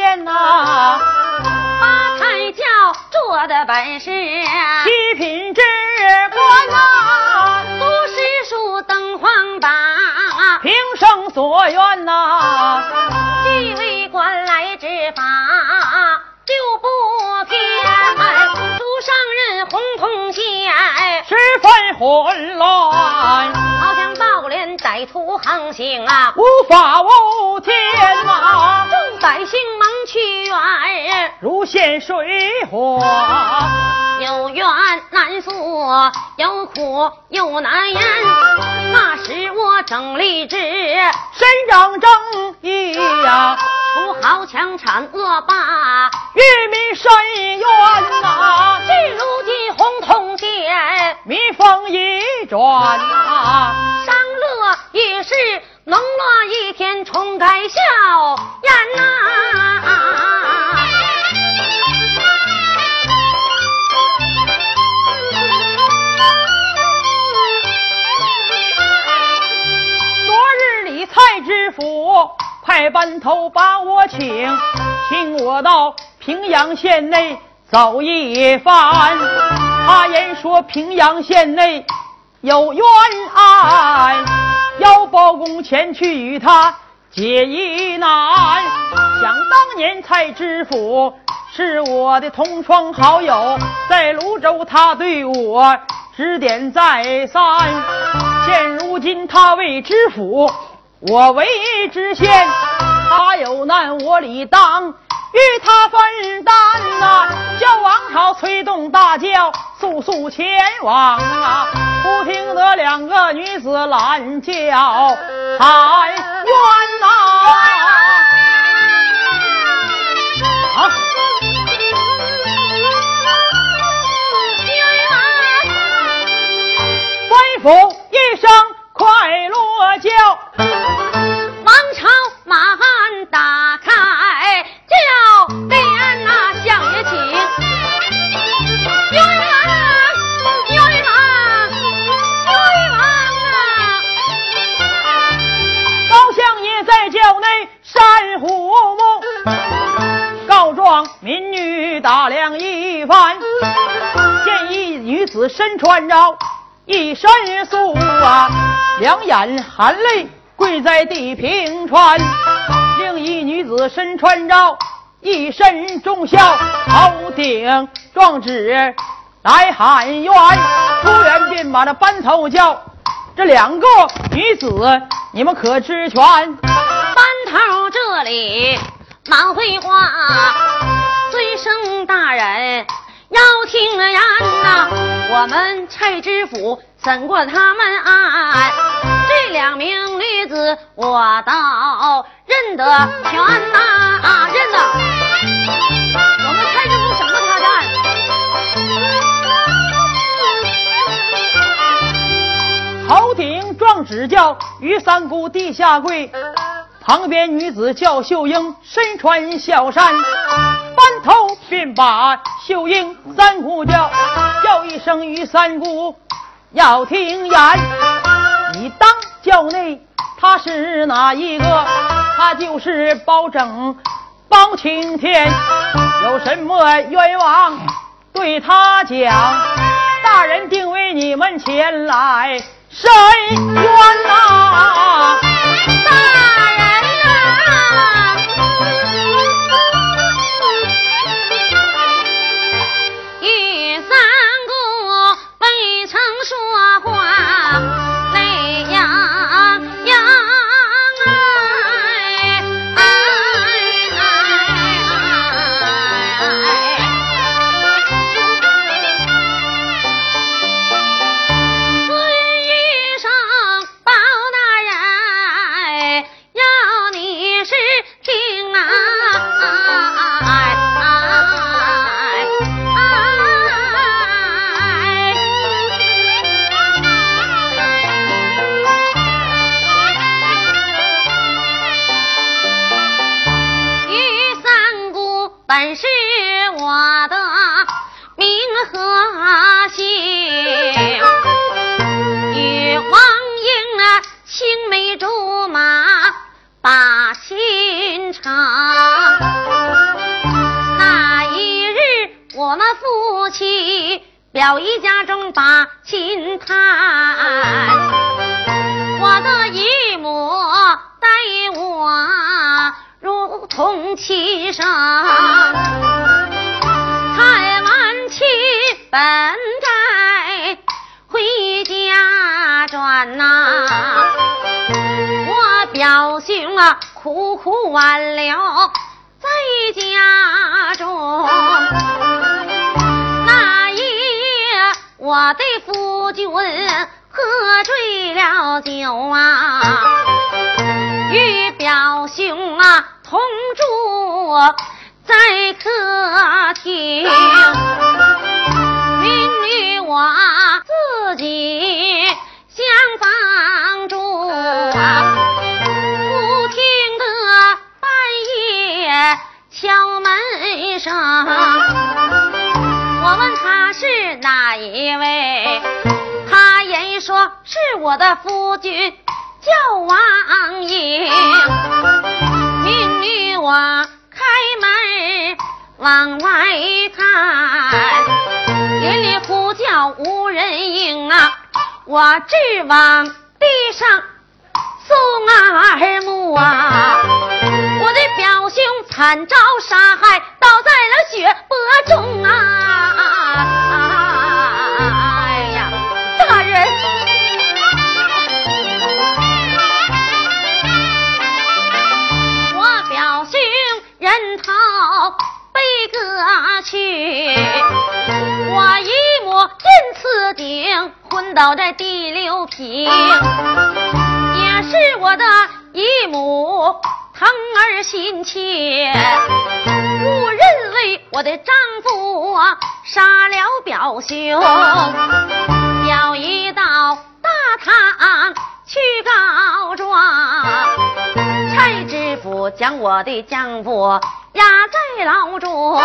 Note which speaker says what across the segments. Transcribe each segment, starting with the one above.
Speaker 1: 天呐！八抬轿坐的本是
Speaker 2: 七品知官呐，
Speaker 1: 读诗书登黄榜，
Speaker 2: 平生所愿呐，
Speaker 1: 既为官来执法就不偏。独上任洪洞县
Speaker 2: 十分混乱，
Speaker 1: 好强暴敛，歹徒横行啊，
Speaker 2: 无法无天
Speaker 1: 啊！百姓蒙屈冤，
Speaker 2: 如陷水火。
Speaker 1: 有冤难诉，有苦又难言。那时我正立志，
Speaker 2: 伸张正义呀，
Speaker 1: 除豪强铲恶霸，
Speaker 2: 与民伸冤呐，
Speaker 1: 至如今红通县，
Speaker 2: 民风一转呐，
Speaker 1: 商乐也是冷落一天重开笑颜呐。
Speaker 2: 昨日里蔡知府派班头把我请，请我到平阳县内走一番。他言说平阳县内有冤案，要包公前去与他解疑难。想当年蔡知府是我的同窗好友，在泸州他对我指点再三。现如今他为知府，我为知县，他有难我理当与他分担呐、叫王朝催动大轿，速速前往啊！不听得两个女子拦轿喊冤呐、啊！官府一声快落轿。
Speaker 1: 王朝马鞍打开，叫连那相爷请。冤枉，冤枉，冤枉啊！
Speaker 2: 高相爷在轿内山虎目，告状民女打量一番，见一女子身穿着一身素啊，两眼含泪跪在地平川；女子身穿着一身忠孝，头顶状纸来喊冤。突然便把这班头叫。这两个女子，你们可知全？
Speaker 1: 班头这里忙回话，尊生大人要听言呐、我们蔡知府审过他们案，这两名女子我倒认得全呐、啊，认得。我们蔡知府审过他的案。
Speaker 2: 头顶状纸叫于三姑地下跪，旁边女子叫秀英身穿小衫，班头便把秀英三姑叫，叫一声于三姑要听言，你当教内他是哪一个？他就是包拯包青天，有什么冤枉对他讲？大人定为你们前来伸冤呐、
Speaker 1: 我在客厅，民女我自己厢房住啊，不听得半夜敲门声。我问他是哪一位，他言说是我的夫君，叫王英。命女我往外看，夜里呼叫无人应啊，我直往地上送二目啊，我的表兄惨遭杀害，倒在了血泊中啊。去，我姨母因此顶昏倒在第六平，也是我的姨母疼儿心切，误认为我的丈夫杀了表兄，表姨到大堂去告状，蔡知府将我的丈夫。压在牢中，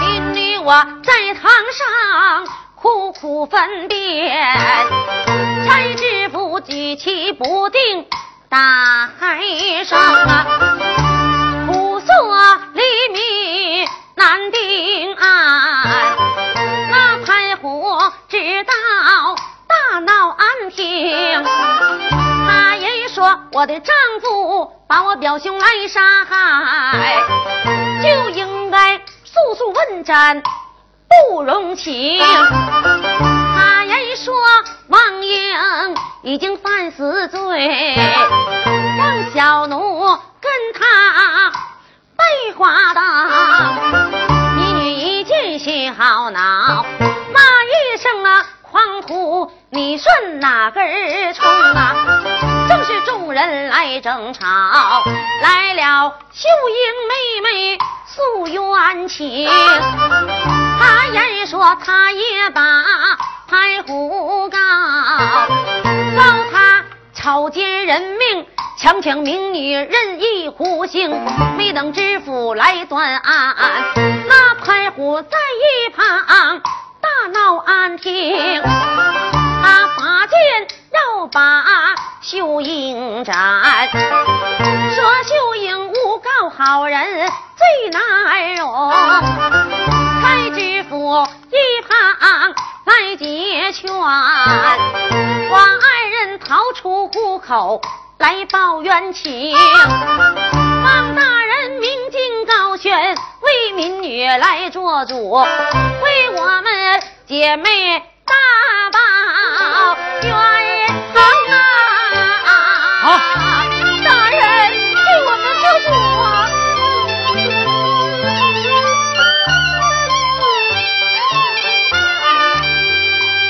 Speaker 1: 邻女我在堂上苦苦分辨，才知府举棋不定，大声啊，苦涩黎明难定案，那潘虎知道大闹安平，他言说我的丈夫。把我表兄来杀害，就应该速速问斩，不容情。他言说王英已经犯死罪，让小奴跟他背花当。你算哪根葱啊？正是众人来争吵，来了秀英妹妹诉冤情。他言说他也把潘虎告，告他草菅人命，强抢民女，任意胡行。没等知府来断案，那潘虎在一旁大闹安平，他拔剑。要把秀英斩，说秀英诬告好人最难容。蔡知府一旁来解劝，王二人逃出虎口来报冤情。王大人明镜高悬，为民女来做主，为我们姐妹大报冤。大人，给我们做主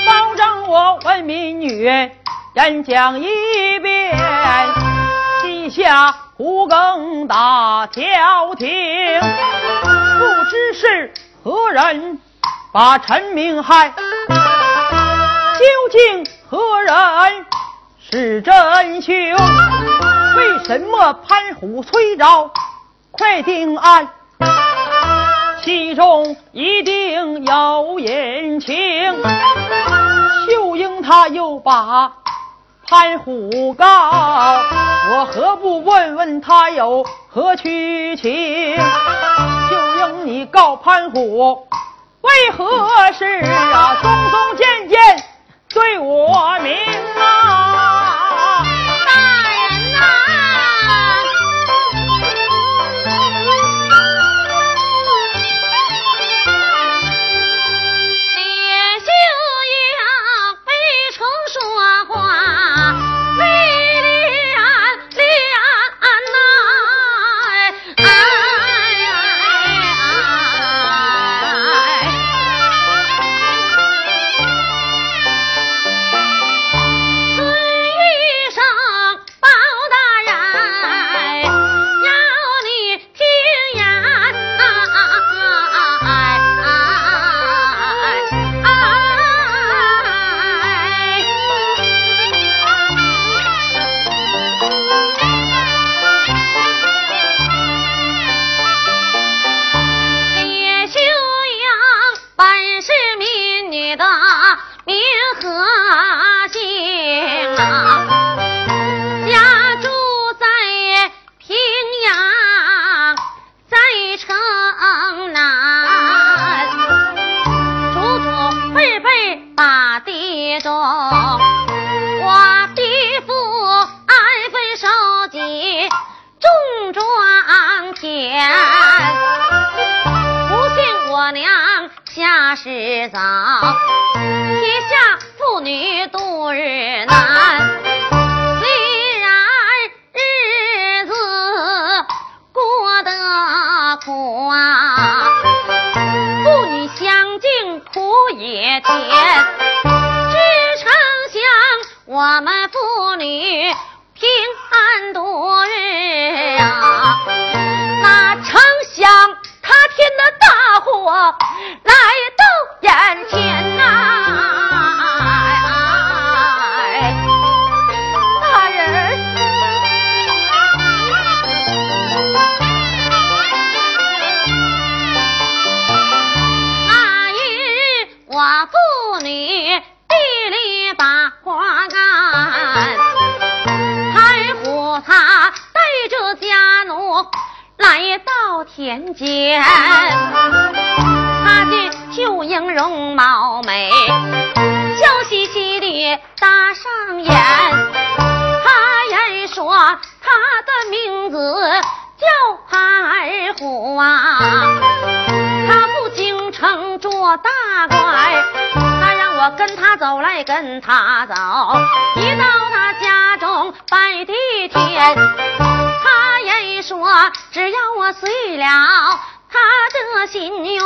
Speaker 2: 保证我问民女演讲一遍，记下胡更大调停。知是何人把陈明害，究竟何人？是真凶，为什么潘虎催召快定案？其中一定有隐情。秀英他又把潘虎告，我何不问问他有何屈情？就应你告潘虎，为何事啊？松松渐渐对我明啊！
Speaker 1: 下世早，天下妇女度日难。虽然日子过得苦啊，妇女相敬苦也甜，只成想我们妇女搭上眼。他言说他的名字叫二虎啊，他赴京城做大官，他让我跟他走来跟他走，一到他家中拜地天，他言说只要我遂了他的心愿，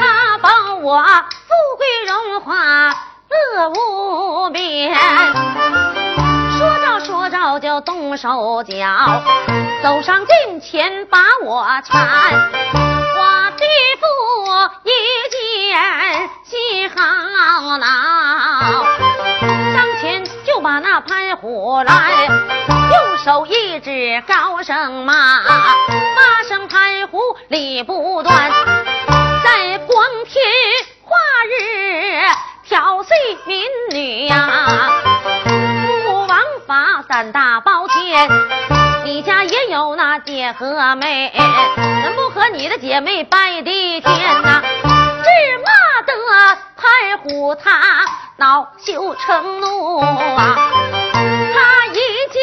Speaker 1: 他保我富贵荣华乐无边。说着说着就动手脚，走上近前把我搀，我地父一见心好恼，上前就把那潘虎来，右手一指高声骂，骂声潘虎理不断，在光天化日小碎民女呀、父王法三大包天，你家也有那姐和妹，怎不和你的姐妹拜地天呐、只骂得潘虎他恼羞成怒啊！他一剑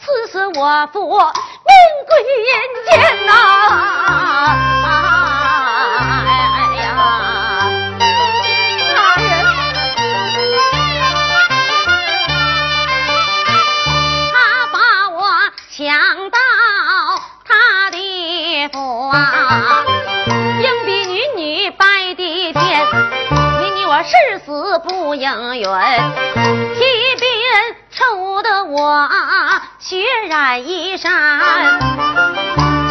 Speaker 1: 刺死我父，命归阴间呐、硬逼女女拜地天，你你我誓死不应允，提鞭抽得我血染衣衫。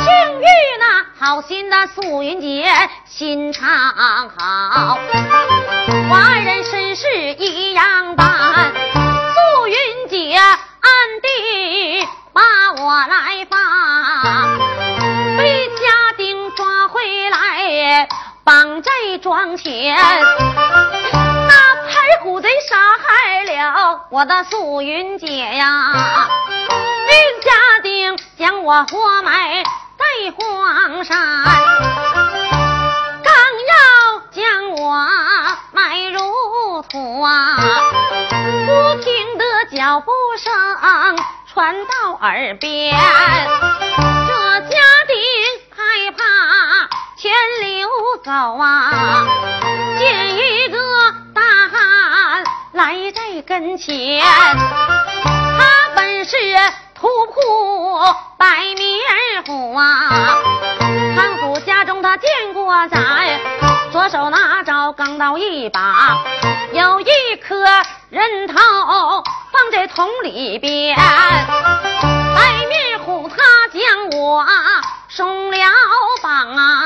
Speaker 1: 幸遇那好心的素云姐心肠好，我二人身世一样大。绑在庄前。那排虎贼杀害了我的素云姐呀，令家丁将我活埋在荒山。刚要将我埋入土啊，不听得脚步声传到耳边，啊，见一个大汉来在跟前，他本是土铺白面虎啊。看虎家中他见过咱，左手拿着钢刀一把，有一颗人头放在桶里边。白面虎他将我松了绑啊，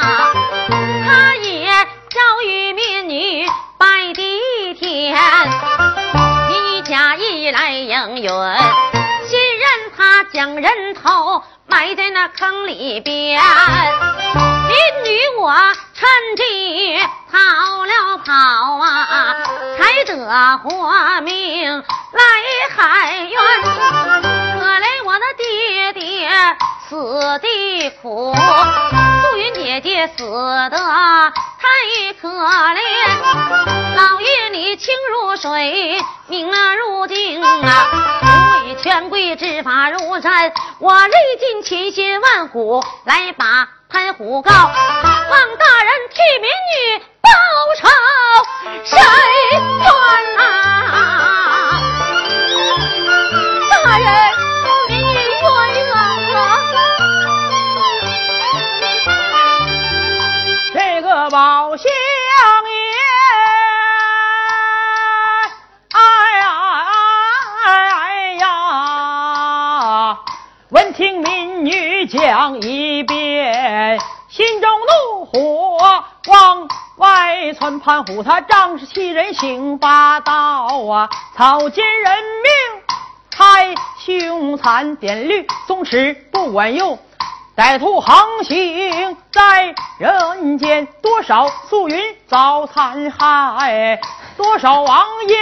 Speaker 1: 他女拜地天，一家一来应允，信任他将人头埋在那坑里边。民女我趁机逃了跑啊，才得活命来海远。可怜我的爹爹死的苦，素云姐姐死的太可怜。老爷你情如水，命如镜啊！不畏权贵执法如山，我历尽千辛万苦来把。潘虎告望大人替民女报仇，谁冤啊？大人，
Speaker 2: 宝相爷，哎呀哎呀，闻听民女讲一遍。心中怒火往外窜，潘虎他仗势欺人，行霸道啊！草菅人命太凶残，点律松弛不管用，歹徒横行在人间，多少素云遭残害，多少王英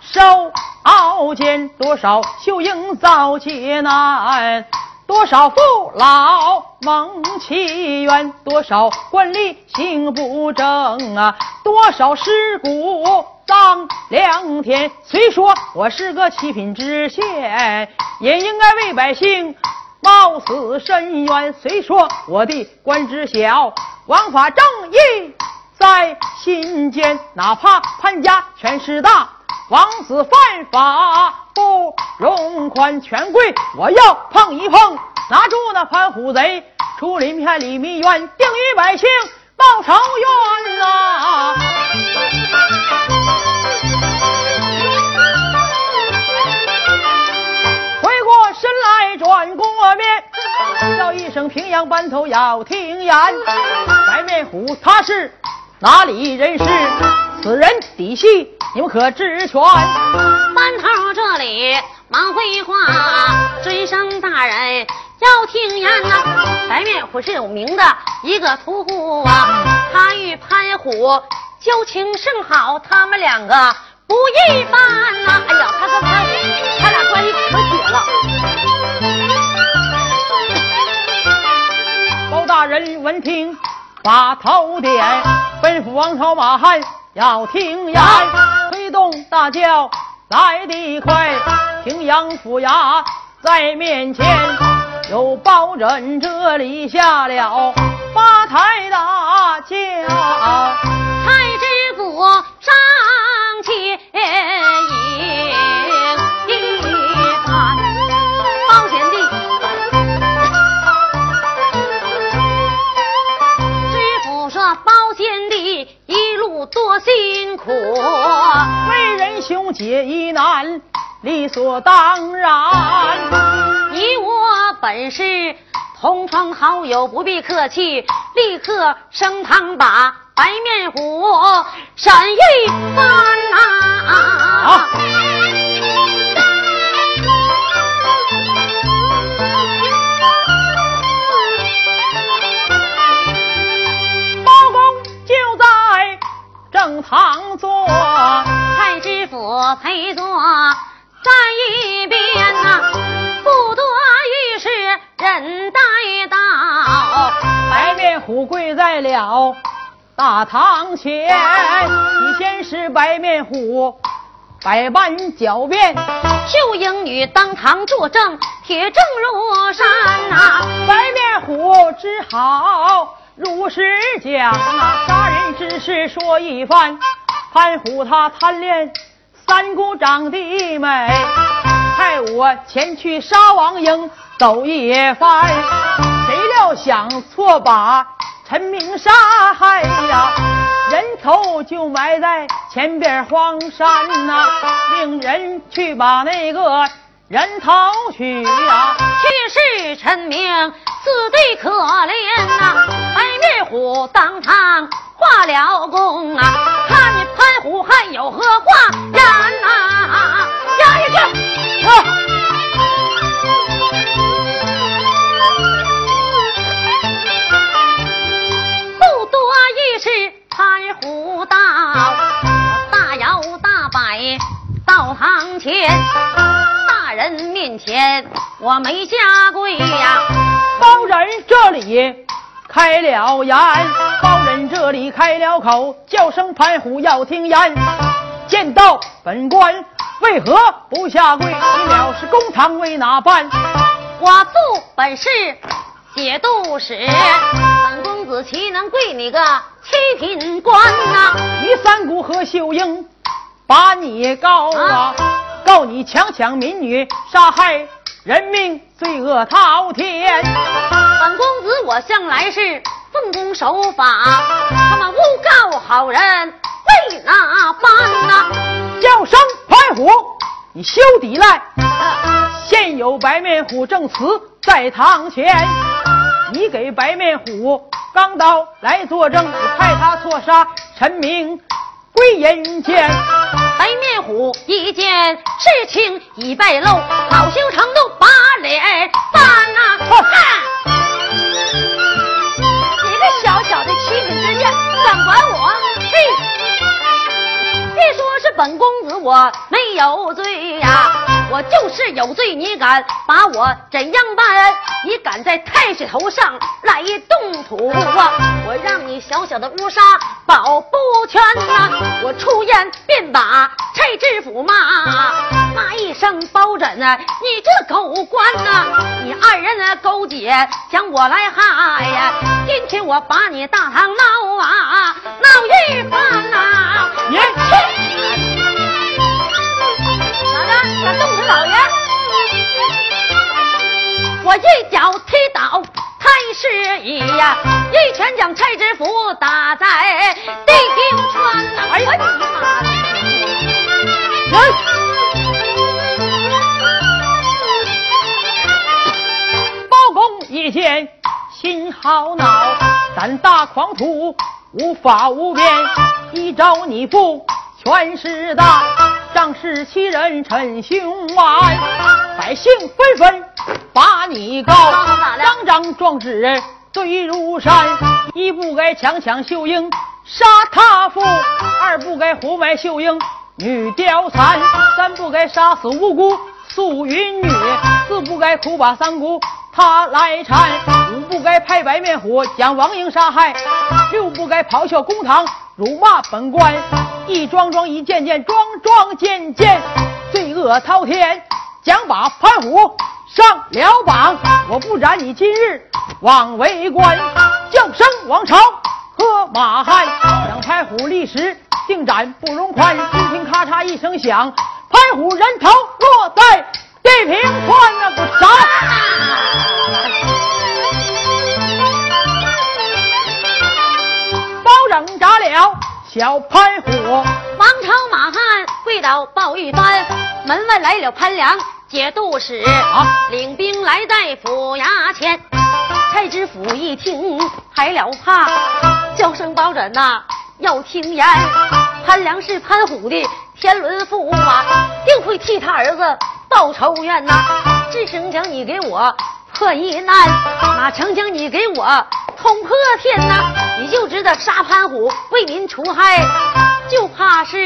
Speaker 2: 受熬煎，多少秀英遭劫难。多少父老蒙其冤，多少官吏行不正啊！多少尸骨葬良田。虽说我是个七品知县，也应该为百姓冒死伸冤。虽说我的官职小，王法正义在心间，哪怕潘家权势大，王子犯法。不容宽，权贵我要碰一碰，拿住那潘虎贼，出林片李密冤，定于百姓报仇冤呐！转过面，叫一声平阳班头要听言，白面虎他是哪里人士？此人底细你们可知全？
Speaker 1: 班头这里忙回话，尊声大人要听言呐。白面虎是有名的一个屠户啊，他与潘虎交情甚好，他们两个不一般呐。哎呀，他跟潘虎他俩关系可铁了。
Speaker 2: 大人闻听，把头点，吩咐王朝马汉。要听言，推动大轿来得快，平阳府衙在面前，有包拯这里下了八抬大轿，
Speaker 1: 太知府上前。我
Speaker 2: 为人兄解疑难，理所当然。
Speaker 1: 你我本是同窗好友，不必客气，立刻升堂把白面虎审一番呐啊！
Speaker 2: 正堂坐，
Speaker 1: 蔡知府陪坐在一边呐，不多于是人带到，
Speaker 2: 白面虎跪在了大堂前，你先是白面虎，百般狡辩。
Speaker 1: 秀英女当堂作证，铁证如山呐。
Speaker 2: 白面虎只好如实讲，杀人之事说一番。潘虎他贪恋三姑长得美，派我前去杀王英走一番。谁料想错把陈明杀害呀，人头就埋在前边荒山呐，命人去把那个人头取呀。
Speaker 1: 去世陈明死的可怜呐，白面虎当场化了功啊，看你胡汉有何话言呐？下一句。虎道，大摇大摆到堂前，大人面前我没下跪呀。
Speaker 2: 包人这里开了言，包人这里开了口，叫声盘虎要听言。见到本官为何不下跪？你藐视公堂为哪般？
Speaker 1: 我做本是节度使，本公子岂能跪你个？七品官呐，
Speaker 2: 于三姑和秀英把你告啊，告你强抢民女，杀害人命，罪恶滔天。
Speaker 1: 本公子我向来是奉公守法，他们诬告好人为哪般呐？
Speaker 2: 叫声白虎，你休抵赖。现有白面虎证词在堂前，你给白面虎。钢刀来作证，你派他错杀陈明，归阴间。
Speaker 1: 白面虎一见事情已败露，恼羞成怒，把脸翻啊！你个小小的七子之剑，敢管我？嘿！别说是本公子我没有罪呀。我就是有罪，你敢把我怎样办？你敢在太师头上来动土啊！我让你小小的乌纱保不全呐！我出言便把蔡知府骂，骂一声包拯啊！你这狗官呐！你二人勾结将我来害呀！今天我把你大堂闹啊，闹一番呐！
Speaker 2: 你。
Speaker 1: 敢动他老爷！我一脚踢倒太师爷呀，一拳将蔡知府打在地平川呐！哎呀妈
Speaker 2: 的！包公一见心好恼，胆大狂徒无法无边，一招你不全是大。仗势欺人逞凶顽，百姓纷纷把你告，张张状纸堆如山。一不该强抢秀英杀他父，二不该活埋秀英女貂蝉，三不该杀死无辜素云女，四不该苦把三姑他来缠，五不该派白面虎将王英杀害，六不该咆哮公堂辱骂本官。一桩桩，一件件，桩桩件件，罪恶滔天，讲把潘虎上了榜。我不斩你今日枉为官，叫声王朝喝马汉，让潘虎立时定斩不容宽。只听咔嚓一声响，潘虎人头落在地平川，那不少。小潘虎，王
Speaker 1: 朝马汉跪倒报一番，门外来了潘良节度使，领兵来在府衙前。蔡知府一听害了怕，叫声包拯呐，要听言。潘良是潘虎的天伦驸马，定会替他儿子报仇怨呐。只生将你给我破一难，哪成将你给我。捅破天呐！你就知道杀潘虎为民除害，就怕是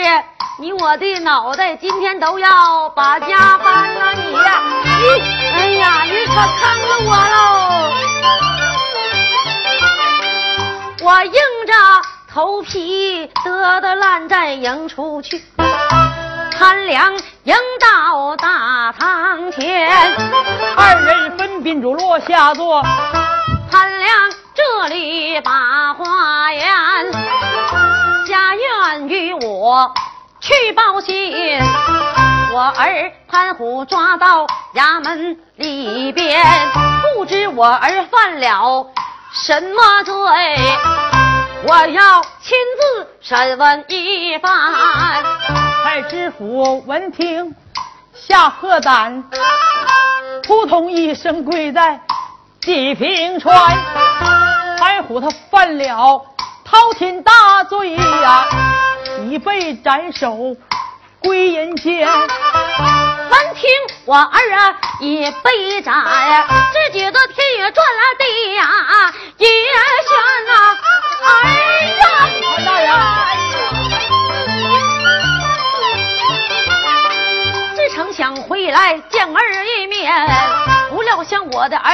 Speaker 1: 你我的脑袋今天都要把家搬了你呀！你哎呀，你可坑了我喽！我硬着头皮得的烂债迎出去，潘良迎到大堂前，
Speaker 2: 二人分宾主落下座。
Speaker 1: 潘良这里把话言，家院与我去报信，我儿潘虎抓到衙门里边，不知我儿犯了什么罪。我要亲自审问一番。
Speaker 2: 太知府闻听，下喝胆，扑通一声跪在济平川。白虎他犯了滔天大罪呀，已被斩首归阴间。
Speaker 1: 闻听我儿啊已被斩，只觉得天也转了，地呀也旋呐。儿呀，
Speaker 2: 潘大人，
Speaker 1: 只成想回来见儿一面，不料想我的儿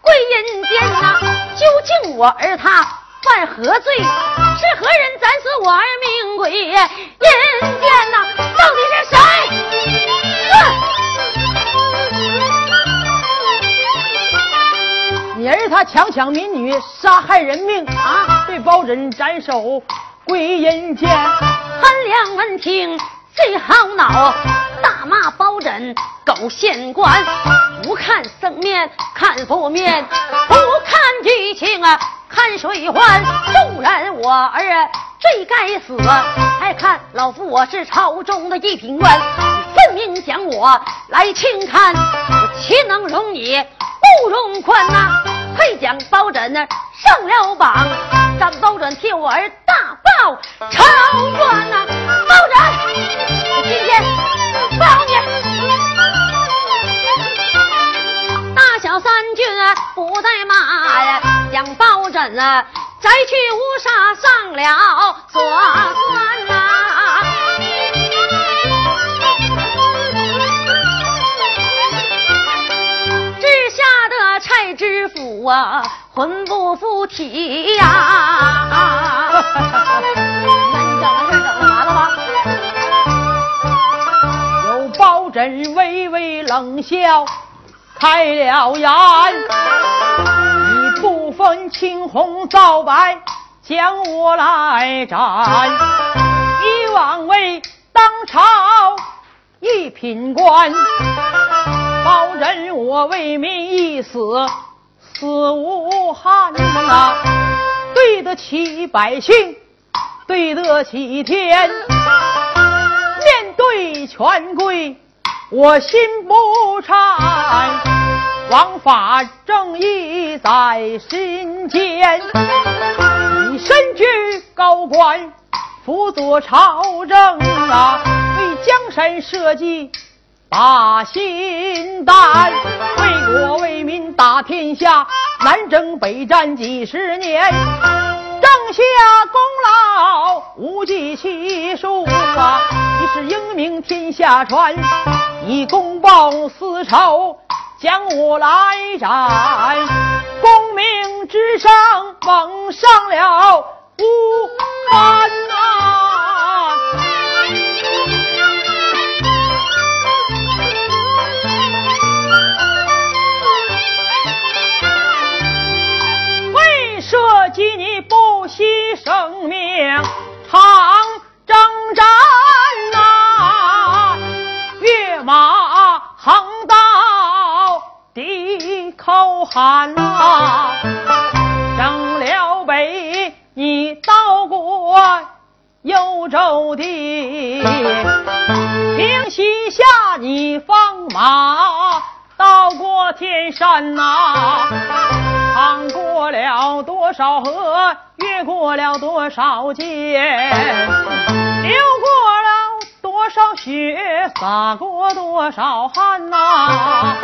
Speaker 1: 归阴间呐，究竟我儿他犯何罪？是何人斩死我儿命归阴间呐？到底是谁？
Speaker 2: 你儿他强抢民女，杀害人命啊！被包拯斩首归阴间。
Speaker 1: 潘良闻听最好恼，骂包拯狗县官，不看僧面看佛面，不看剧情啊看水患。纵然我儿罪该死，还看老夫我是朝中的一品官，分明将我来轻看，我岂能容你不容宽呐？配将包拯呢上了榜，让包拯替我儿大报仇冤呐！包拯，我今天包你！大小三军不在马呀，将包拯啊摘去乌纱上了锁算呐。治下的差知府啊，魂不附体呀！那
Speaker 2: 冷笑，开了眼：你不分青红皂白，将我来斩。以往为当朝一品官，包人我为民一死，死无憾呐、对得起百姓，对得起天。面对权贵，我心不颤，王法正义在心间。你身居高官，辅佐朝政啊，为江山社稷把心担，为国为民打天下，南征北战几十年。上下功劳无计其数啊！你是英名天下传，你公报私仇，将我来斩。功名之上蒙上了无憾惜生命，长征战呐、跃马横刀抵口喊呐、征辽北，你到过幽州地，平西下你放马绕过天山呐、趟过了多少河，越过了多少界，流过了多少血，洒过多少汗呐、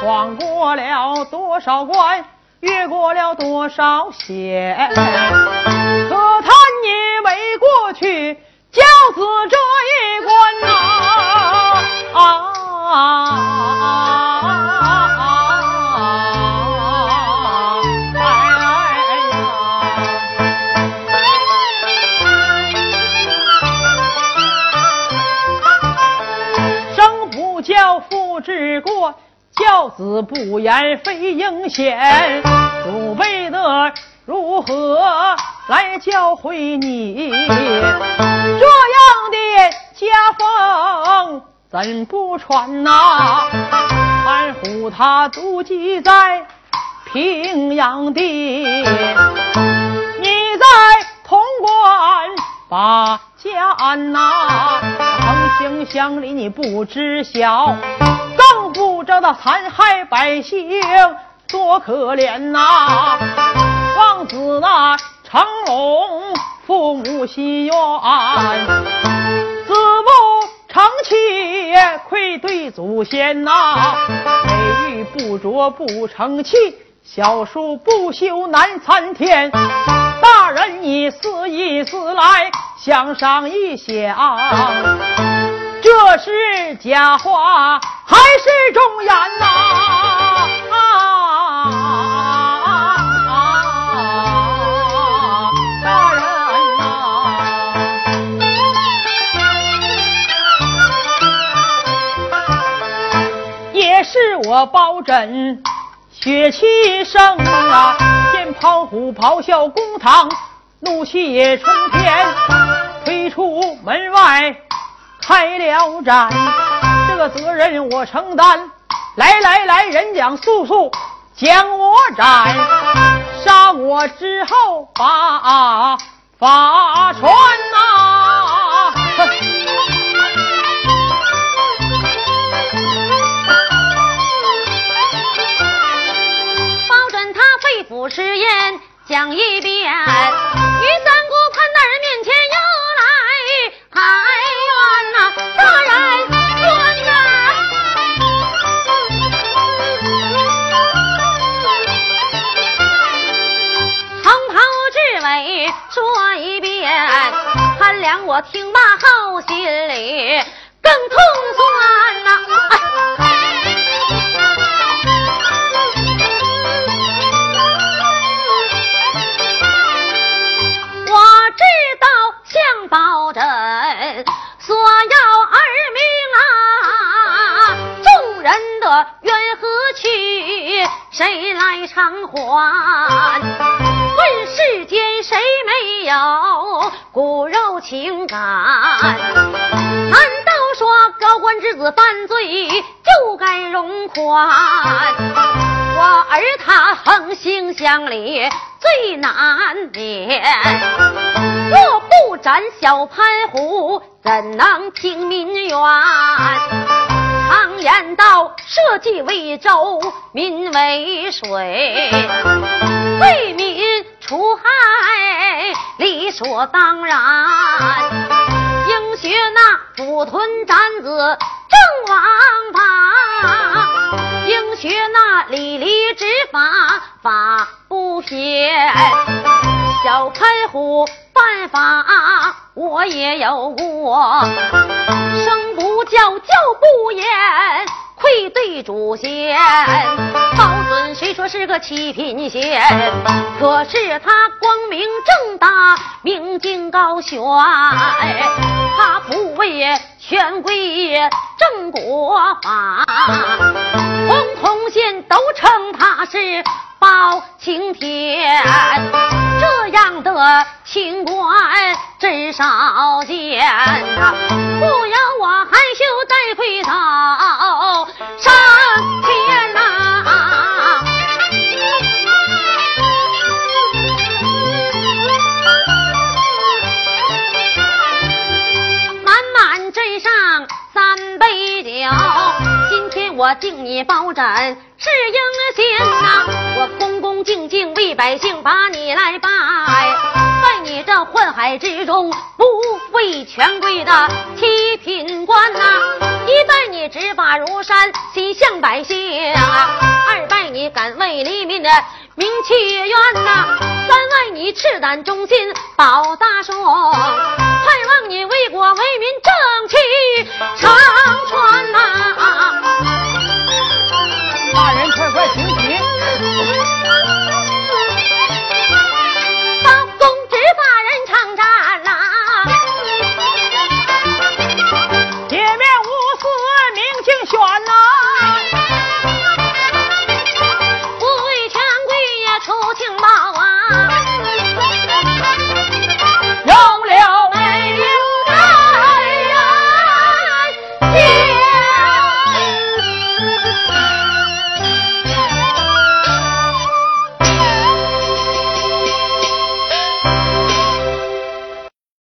Speaker 2: 闯过了多少关，越过了多少险，可叹你没过去教子这治过，教子不言非应贤。祖辈的如何来教诲你？这样的家风怎不传呐？盘虎他独居在平阳地，你在潼关把家安呐？横行乡里你不知晓，更不知道残害百姓多可怜呐！望子那成龙，父母心愿，子不成器愧对祖先呐！美玉不琢不成器，小树不修难参天。大人你思一思来，想上一想，这是假话还是忠言呐？大人呐，也是我包拯血气盛啊！见庞虎咆哮公堂，怒气冲天，推出门外开了战。这个责任我承担。来来来，人讲速速将我斩，杀我之后把法传呐！
Speaker 1: 包拯他肺腑之言讲一遍，于三姑潘大人面前你乡里最难免，若不斩小潘虎，怎能平民怨？常言道：社稷为舟，民为水，为民除害理所当然。应学那捕豚斩子正王法，应学那李黎执法法天。小潘虎犯法我也有过，生不教教不严。愧对祖先，包准虽说是个七品县，可是他光明正大，明镜高悬。他不为权贵正国法，通通县都称他是包青天。这样的清官真少见呐、不要我含羞带愧走上天呐、我敬你包拯是应先呐、我恭恭敬敬为百姓把你来拜，在你这宦海之中不畏权贵的七品官呐、一拜你执法如山，心向百姓啊；二拜你敢为黎民的名气冤呐、三拜你赤胆忠心保大宋；盼望你为国为民正气长传呐。